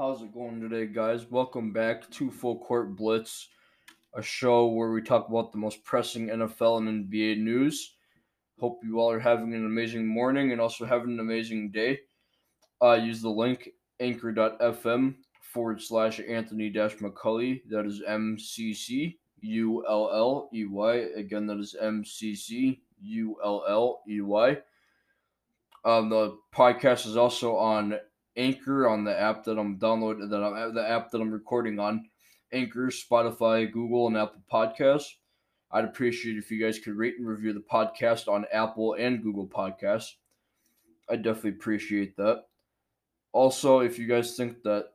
How's it going today, guys? Welcome back to Full Court Blitz, a show where we talk about the most pressing NFL and NBA news. Hope you all are having an amazing morning and also having an amazing day. Uh, use the link anchor.fm forward slash Anthony Dash McCulley. That is M C C U L L E Y. Again, that is M C C U L L E Y. Um, the podcast is also on Anchor on the app that I'm downloading, that I'm the app that I'm recording on. Anchor, Spotify, Google, and Apple Podcasts. I'd appreciate if you guys could rate and review the podcast on Apple and Google Podcasts. I definitely appreciate that. Also, if you guys think that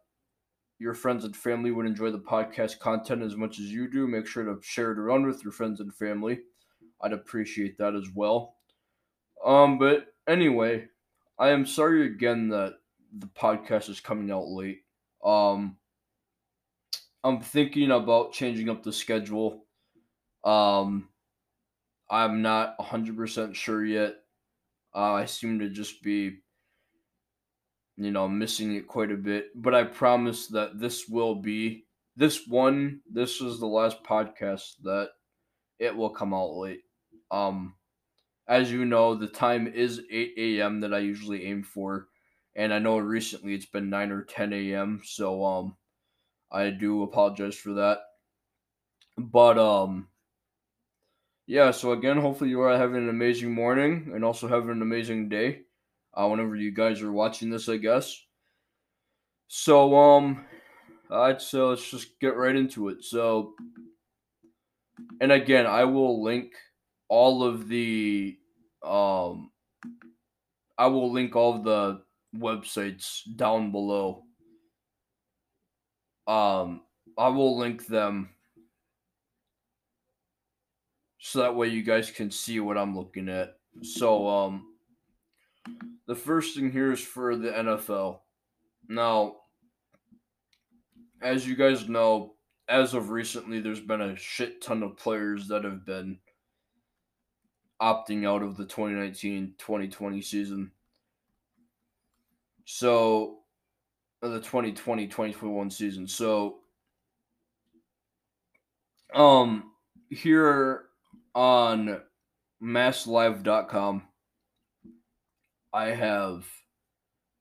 your friends and family would enjoy the podcast content as much as you do, make sure to share it around with your friends and family. I'd appreciate that as well. Um, but anyway, I am sorry again that the podcast is coming out late. Um, I'm thinking about changing up the schedule. Um, I'm not 100% sure yet. Uh, I seem to just be, you know, missing it quite a bit. But I promise that this will be, this one, this is the last podcast that it will come out late. Um, as you know, the time is 8 a.m. that I usually aim for and I know recently it's been 9 or 10 a.m. So um I do apologize for that. But um yeah, so again, hopefully you are having an amazing morning and also having an amazing day. Uh, whenever you guys are watching this, I guess. So um Alright, so let's just get right into it. So and again, I will link all of the um I will link all of the websites down below. Um, I will link them so that way you guys can see what I'm looking at. So, um, the first thing here is for the NFL. Now, as you guys know, as of recently, there's been a shit ton of players that have been opting out of the 2019 2020 season. So, the 2020 2021 season. So, um, here on masslive.com, I have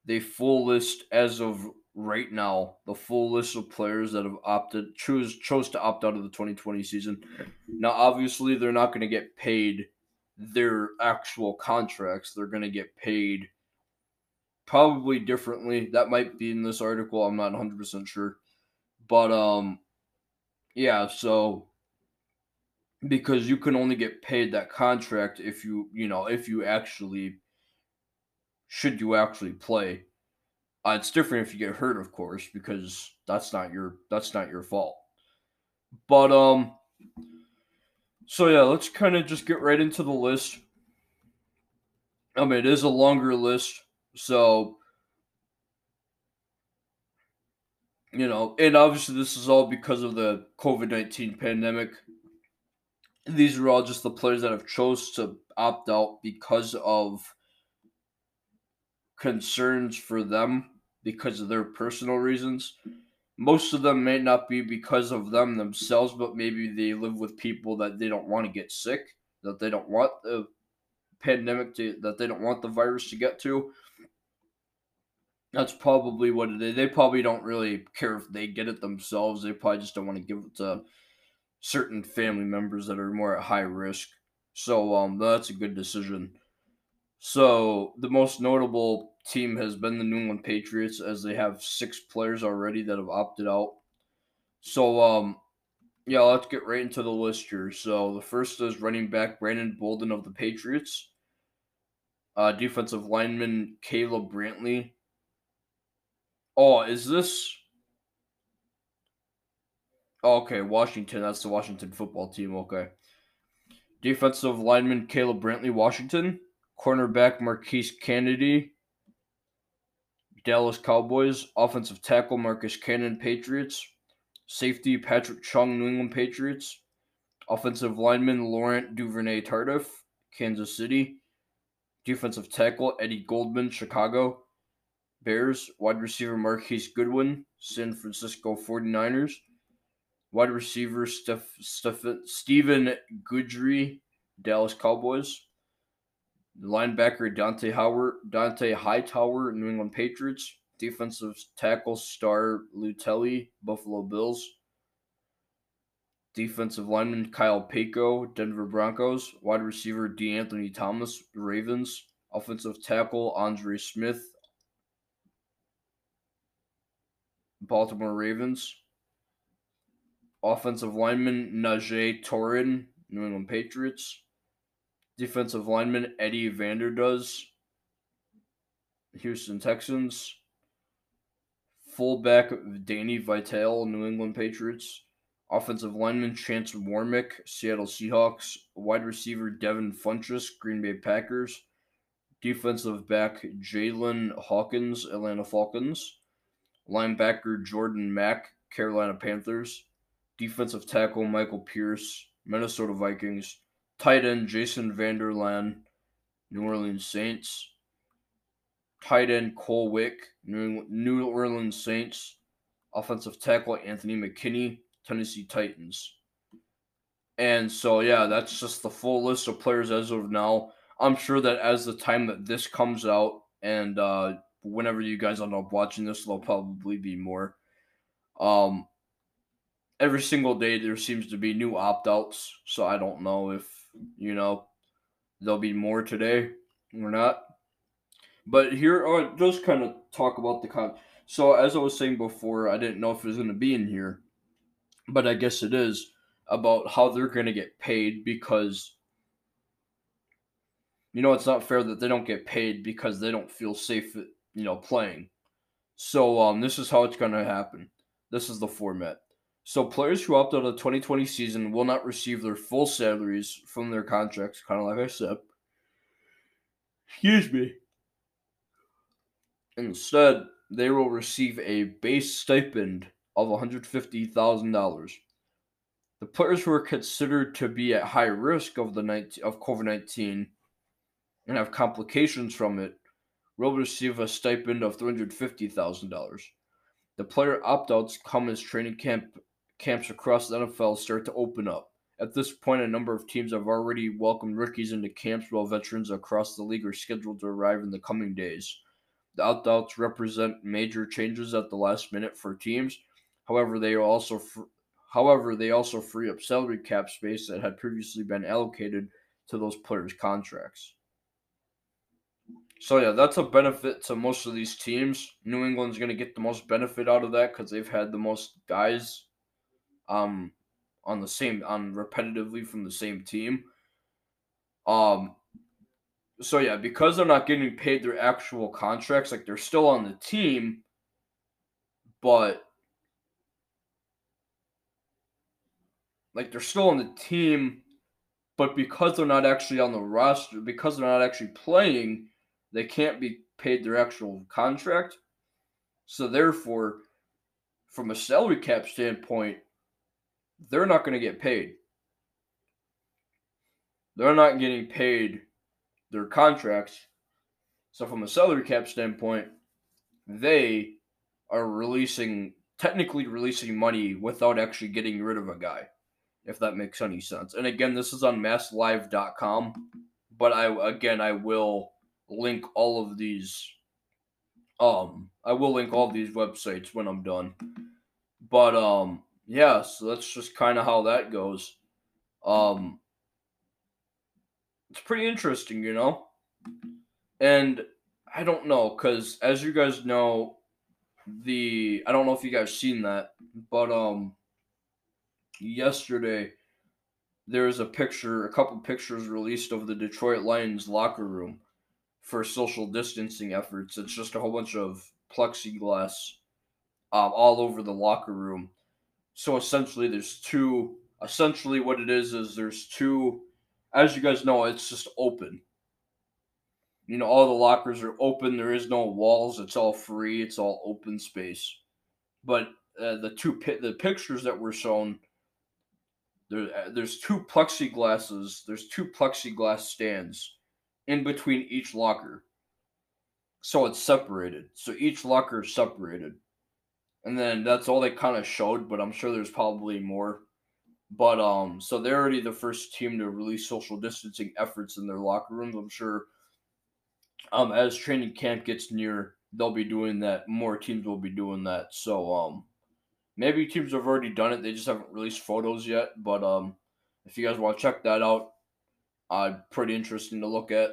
the full list as of right now, the full list of players that have opted choose chose to opt out of the 2020 season. Now, obviously, they're not going to get paid their actual contracts. They're going to get paid probably differently. That might be in this article. I'm not 100% sure. But um yeah, so because you can only get paid that contract if you, you know, if you actually should you actually play. Uh, it's different if you get hurt, of course, because that's not your that's not your fault. But um so yeah, let's kind of just get right into the list. I mean, it is a longer list so, you know, and obviously this is all because of the COVID 19 pandemic. These are all just the players that have chose to opt out because of concerns for them because of their personal reasons. Most of them may not be because of them themselves, but maybe they live with people that they don't want to get sick, that they don't want the pandemic to, that they don't want the virus to get to. That's probably what it is. They probably don't really care if they get it themselves. They probably just don't want to give it to certain family members that are more at high risk. So um, that's a good decision. So the most notable team has been the New England Patriots, as they have six players already that have opted out. So um, yeah, let's get right into the list here. So the first is running back Brandon Bolden of the Patriots. Uh, defensive lineman Caleb Brantley Oh, is this? Oh, okay, Washington. That's the Washington football team. Okay. Defensive lineman Caleb Brantley, Washington. Cornerback Maurice Canady, Dallas Cowboys. Offensive tackle Marcus Cannon, Patriots. Safety Patrick Chung, New England Patriots. Offensive lineman Laurent Duvernay Tardif, Kansas City. Defensive tackle Eddie Goldman, Chicago. Bears. Wide receiver Marquise Goodwin, San Francisco 49ers. Wide receiver Steph, Steph, Stephen Gundry, Dallas Cowboys. Linebacker Dante Howard, Dont'a Hightower, New England Patriots. Defensive tackle Star Lutelli, Buffalo Bills. Defensive lineman Kyle Peko, Denver Broncos. Wide receiver De'Anthony Thomas, Ravens. Offensive tackle Andre Smith, Baltimore Ravens. Offensive lineman Najee Toran, New England Patriots. Defensive lineman Eddie Vanderdoes, Houston Texans. Fullback Danny Vitale, New England Patriots. Offensive lineman Chance Warmack, Seattle Seahawks. Wide receiver Devin Funchess, Green Bay Packers. Defensive back Jalen Hawkins, Atlanta Falcons. Linebacker Jordan Mack, Carolina Panthers. Defensive tackle Michael Pierce, Minnesota Vikings. Tight end Jason Vander Laan, New Orleans Saints. Tight end Cole Wick, New Orleans Saints. Offensive tackle Anthony McKinney, Tennessee Titans. And so, yeah, that's just the full list of players as of now. I'm sure that as the time that this comes out and uh, whenever you guys end up watching this, there'll probably be more. Um, every single day there seems to be new opt outs, so I don't know if you know there'll be more today or not. But here, I'll uh, just kind of talk about the con. So as I was saying before, I didn't know if it was going to be in here, but I guess it is about how they're going to get paid because you know it's not fair that they don't get paid because they don't feel safe you know, playing. So um, this is how it's going to happen. This is the format. So players who opt out of the 2020 season will not receive their full salaries from their contracts, kind of like I said. Excuse me. Instead, they will receive a base stipend of $150,000. The players who are considered to be at high risk of the 19, of COVID-19 and have complications from it will receive a stipend of $350,000. The player opt outs come as training camp camps across the NFL start to open up. At this point, a number of teams have already welcomed rookies into camps, while veterans across the league are scheduled to arrive in the coming days. The opt outs represent major changes at the last minute for teams. However, they also fr- however they also free up salary cap space that had previously been allocated to those players' contracts. So yeah, that's a benefit to most of these teams. New England's to get the most benefit out of that because they've had the most guys, um, on the same on repetitively from the same team. Um, so yeah, because they're not getting paid their actual contracts, like they're still on the team, but like they're still on the team, but because they're not actually on the roster, because they're not actually playing they can't be paid their actual contract. So therefore, from a salary cap standpoint, they're not going to get paid. They're not getting paid their contracts. So from a salary cap standpoint, they are releasing technically releasing money without actually getting rid of a guy, if that makes any sense. And again, this is on masslive.com, but I again I will link all of these. Um, I will link all these websites when I'm done. But um, yeah, so that's just kind of how that goes. Um, it's pretty interesting, you know. And I don't know, cause as you guys know, the I don't know if you guys seen that, but um, yesterday there was a picture, a couple pictures released of the Detroit Lions locker room for social distancing efforts. It's just a whole bunch of plexiglass um, all over the locker room. So essentially, there's two. Essentially, what it is is there's two. As you guys know, it's just open. You know, all the lockers are open. There is no walls. It's all free. It's all open space. But uh, the two pi- the pictures that were shown, there uh, there's two plexiglasses. There's two plexiglass stands in between each locker. So it's separated. So each locker is separated. And then that's all they kind of showed, but I'm sure there's probably more. But um, so they're already the first team to release social distancing efforts in their locker rooms. I'm sure um as training camp gets near, they'll be doing that. More teams will be doing that. So um maybe teams have already done it. They just haven't released photos yet. But um if you guys want to check that out, uh pretty interesting to look at.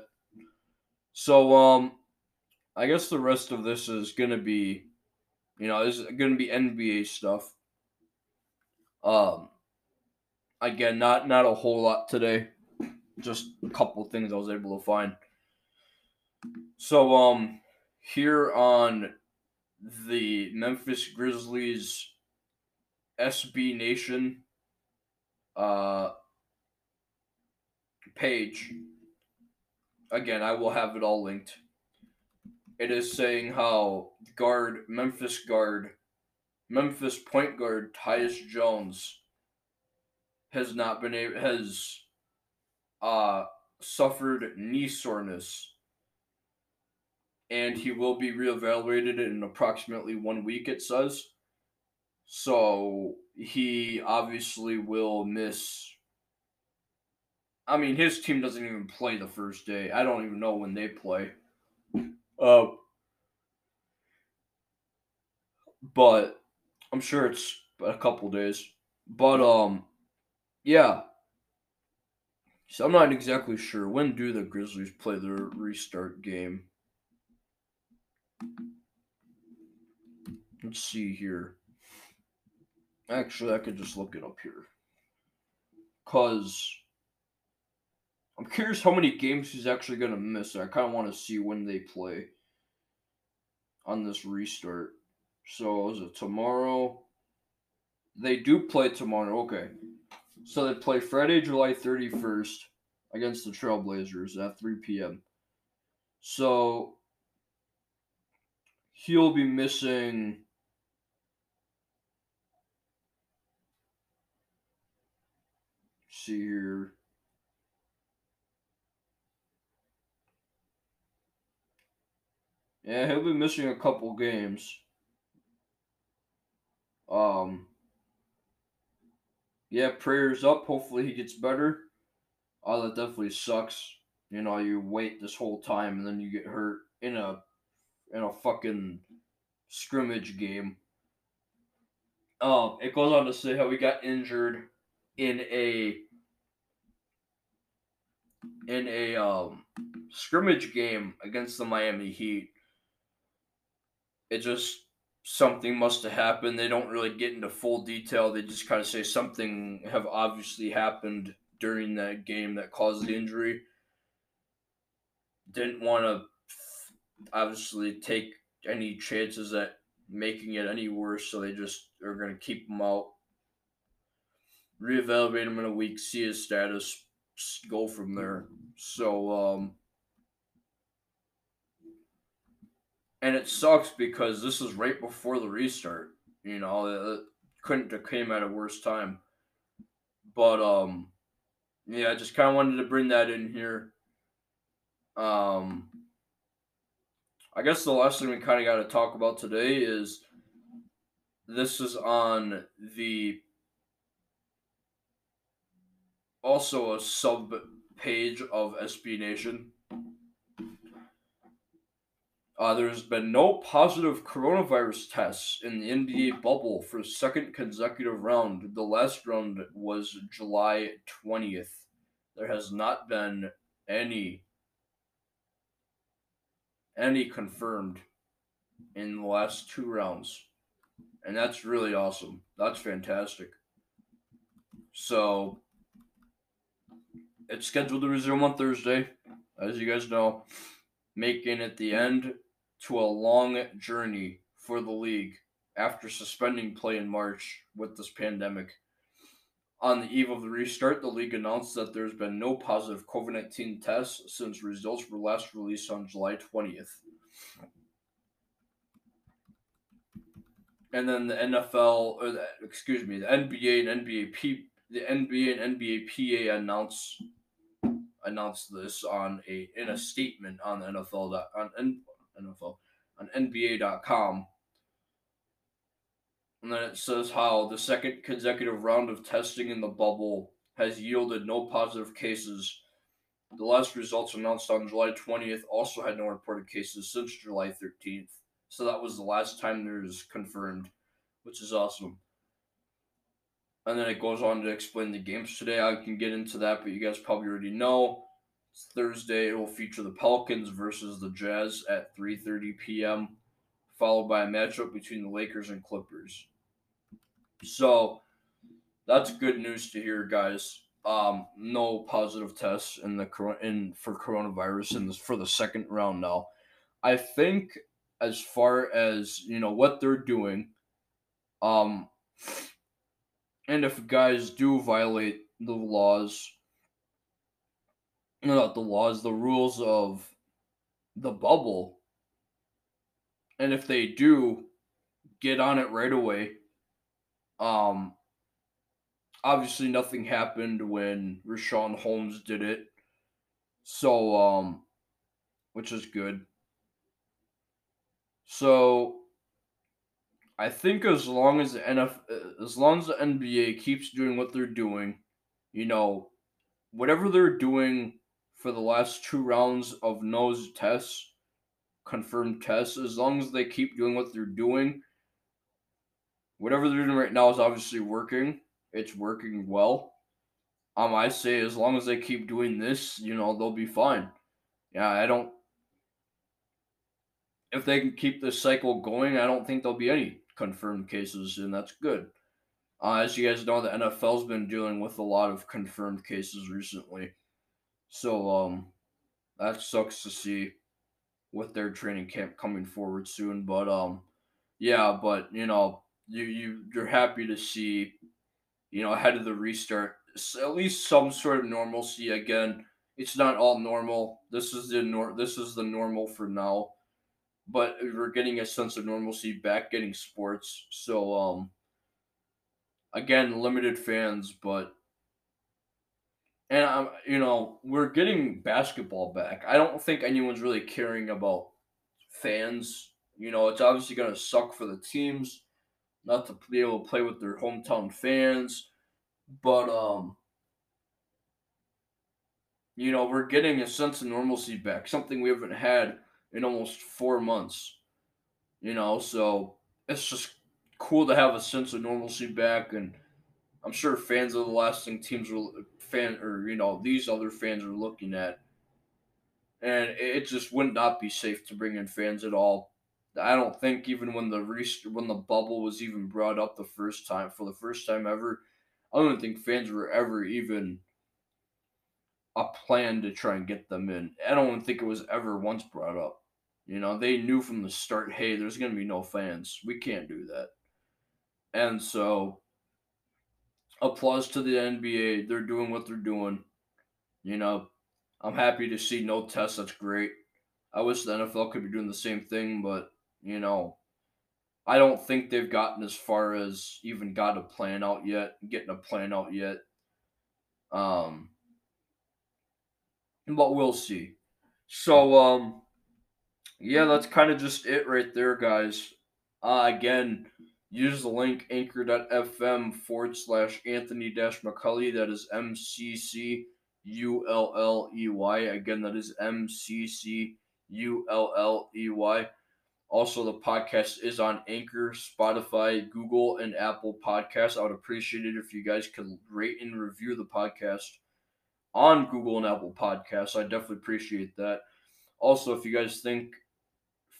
So um I guess the rest of this is gonna be you know, is gonna be NBA stuff. Um again, not not a whole lot today. Just a couple things I was able to find. So um here on the Memphis Grizzlies SB Nation uh page. Again, I will have it all linked. It is saying how guard Memphis guard Memphis point guard Tyus Jones has not been able has uh suffered knee soreness. And he will be reevaluated in approximately one week it says. So he obviously will miss i mean his team doesn't even play the first day i don't even know when they play uh but i'm sure it's a couple days but um yeah. So I'm not exactly sure when do the Grizzlies play their restart game. Let's see here. Actually, I could just look it up here. Cause I'm curious how many games he's actually gonna miss. I kind of want to see when they play on this restart. So is it tomorrow? They do play tomorrow. Okay. So they play Friday, July 31st against the Trailblazers at 3 p.m. So he'll be missing. See here. Yeah, he'll be missing a couple games. Um, yeah, prayers up. Hopefully he gets better. Oh, that definitely sucks. You know, you wait this whole time and then you get hurt in a in a fucking scrimmage game. Um, it goes on to say how he got injured in a in a um scrimmage game against the Miami Heat. It just something must have happened. They don't really get into full detail. They just kind of say something have obviously happened during that game that caused the injury. Didn't want to obviously take any chances at making it any worse, so they just are going to keep him out, reevaluate him in a week, see his status, go from there. So, um, and it sucks because this is right before the restart. You know, it couldn't have came at a worse time. But um, yeah, I just kind of wanted to bring that in here. Um, I guess the last thing we kind of got to talk about today is this is on the also a sub page of SB Nation. Uh, there's been no positive coronavirus tests in the NBA bubble for second consecutive round. The last round was July 20th. There has not been any any confirmed in the last two rounds. And that's really awesome. That's fantastic. So it's scheduled to resume on Thursday, as you guys know, making it the end to a long journey for the league after suspending play in March with this pandemic. On the eve of the restart, the league announced that there's been no positive COVID 19 tests since results were last released on July 20th. And then the NFL, or the, excuse me, the NBA and NBA P, the NBA and NBA PA announced announced this on a in a statement on the NFL on NFL on NBA.com. And then it says how the second consecutive round of testing in the bubble has yielded no positive cases. The last results announced on July 20th also had no reported cases since July 13th. So that was the last time there's confirmed, which is awesome. And then it goes on to explain the games today. I can get into that, but you guys probably already know. Thursday. It will feature the Pelicans versus the Jazz at 3:30 p.m., followed by a matchup between the Lakers and Clippers. So that's good news to hear, guys. Um, no positive tests in the in for coronavirus in this for the second round now. I think as far as you know what they're doing, um, and if guys do violate the laws, not the laws, the rules of the bubble, and if they do, get on it right away. Um, obviously nothing happened when Richaun Holmes did it. So um which is good. So I think as long as the as long as the NBA keeps doing what they're doing, you know, whatever they're doing for the last two rounds of nose tests, confirmed tests, as long as they keep doing what they're doing, whatever they're doing right now is obviously working it's working well. Um, I say as long as they keep doing this, you know, they'll be fine. Yeah, I don't. If they can keep this cycle going, I don't think there'll be any confirmed cases, and that's good. Uh, as you guys know, the NFL's been dealing with a lot of confirmed cases recently, so um, that sucks to see with their training camp coming forward soon. But um, yeah, but you know, you you you're happy to see you know, ahead of the restart, at least some sort of normalcy again. It's not all normal. This is the nor- this is the normal for now. But we're getting a sense of normalcy back getting sports. So um again, limited fans, but and um, you know, we're getting basketball back. I don't think anyone's really caring about fans. You know, it's obviously going to suck for the teams not to be able to play with their hometown fans. But um you know, we're getting a sense of normalcy back, something we haven't had in almost four months. You know, so it's just cool to have a sense of normalcy back and I'm sure fans of the last thing teams will fan or you know, these other fans are looking at. And it just would not be safe to bring in fans at all I don't think even when the when the bubble was even brought up the first time for the first time ever, I don't think fans were ever even a plan to try and get them in. I don't think it was ever once brought up. You know, they knew from the start, hey, there's going to be no fans. We can't do that. And so, applause to the NBA. They're doing what they're doing. You know, I'm happy to see no tests. That's great. I wish the NFL could be doing the same thing, but you know, I don't think they've gotten as far as even got a plan out yet, getting a plan out yet. Um, but we'll see. So, um, yeah, that's kind of just it right there, guys. Uh, again, use the link anchor.fm forward slash Anthony dash McCulley. That is M C C U L L E Y. Again, that is M C C U L L E Y. Also, the podcast is on Anchor, Spotify, Google, and Apple Podcasts. I would appreciate it if you guys could rate and review the podcast on Google and Apple Podcasts. I definitely appreciate that. Also, if you guys think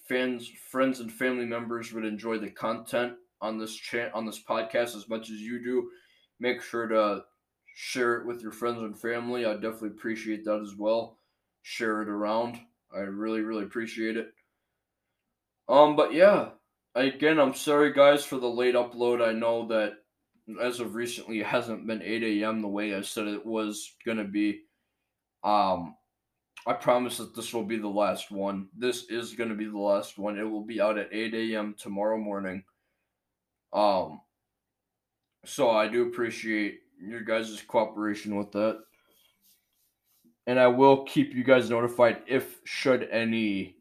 fans, friends, and family members would enjoy the content on this chat on this podcast as much as you do, make sure to share it with your friends and family. I definitely appreciate that as well. Share it around. I really, really appreciate it. Um, but yeah, again, I'm sorry guys for the late upload. I know that as of recently, it hasn't been 8 a.m. the way I said it was gonna be. Um, I promise that this will be the last one. This is gonna be the last one. It will be out at 8 a.m. tomorrow morning. Um, so I do appreciate your guys' cooperation with that. And I will keep you guys notified if should any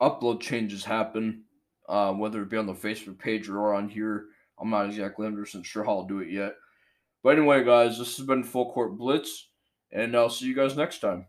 upload changes happen, uh, whether it be on the Facebook page or on here. I'm not exactly 100% sure how I'll do it yet. But anyway, guys, this has been Full Court Blitz, and I'll see you guys next time.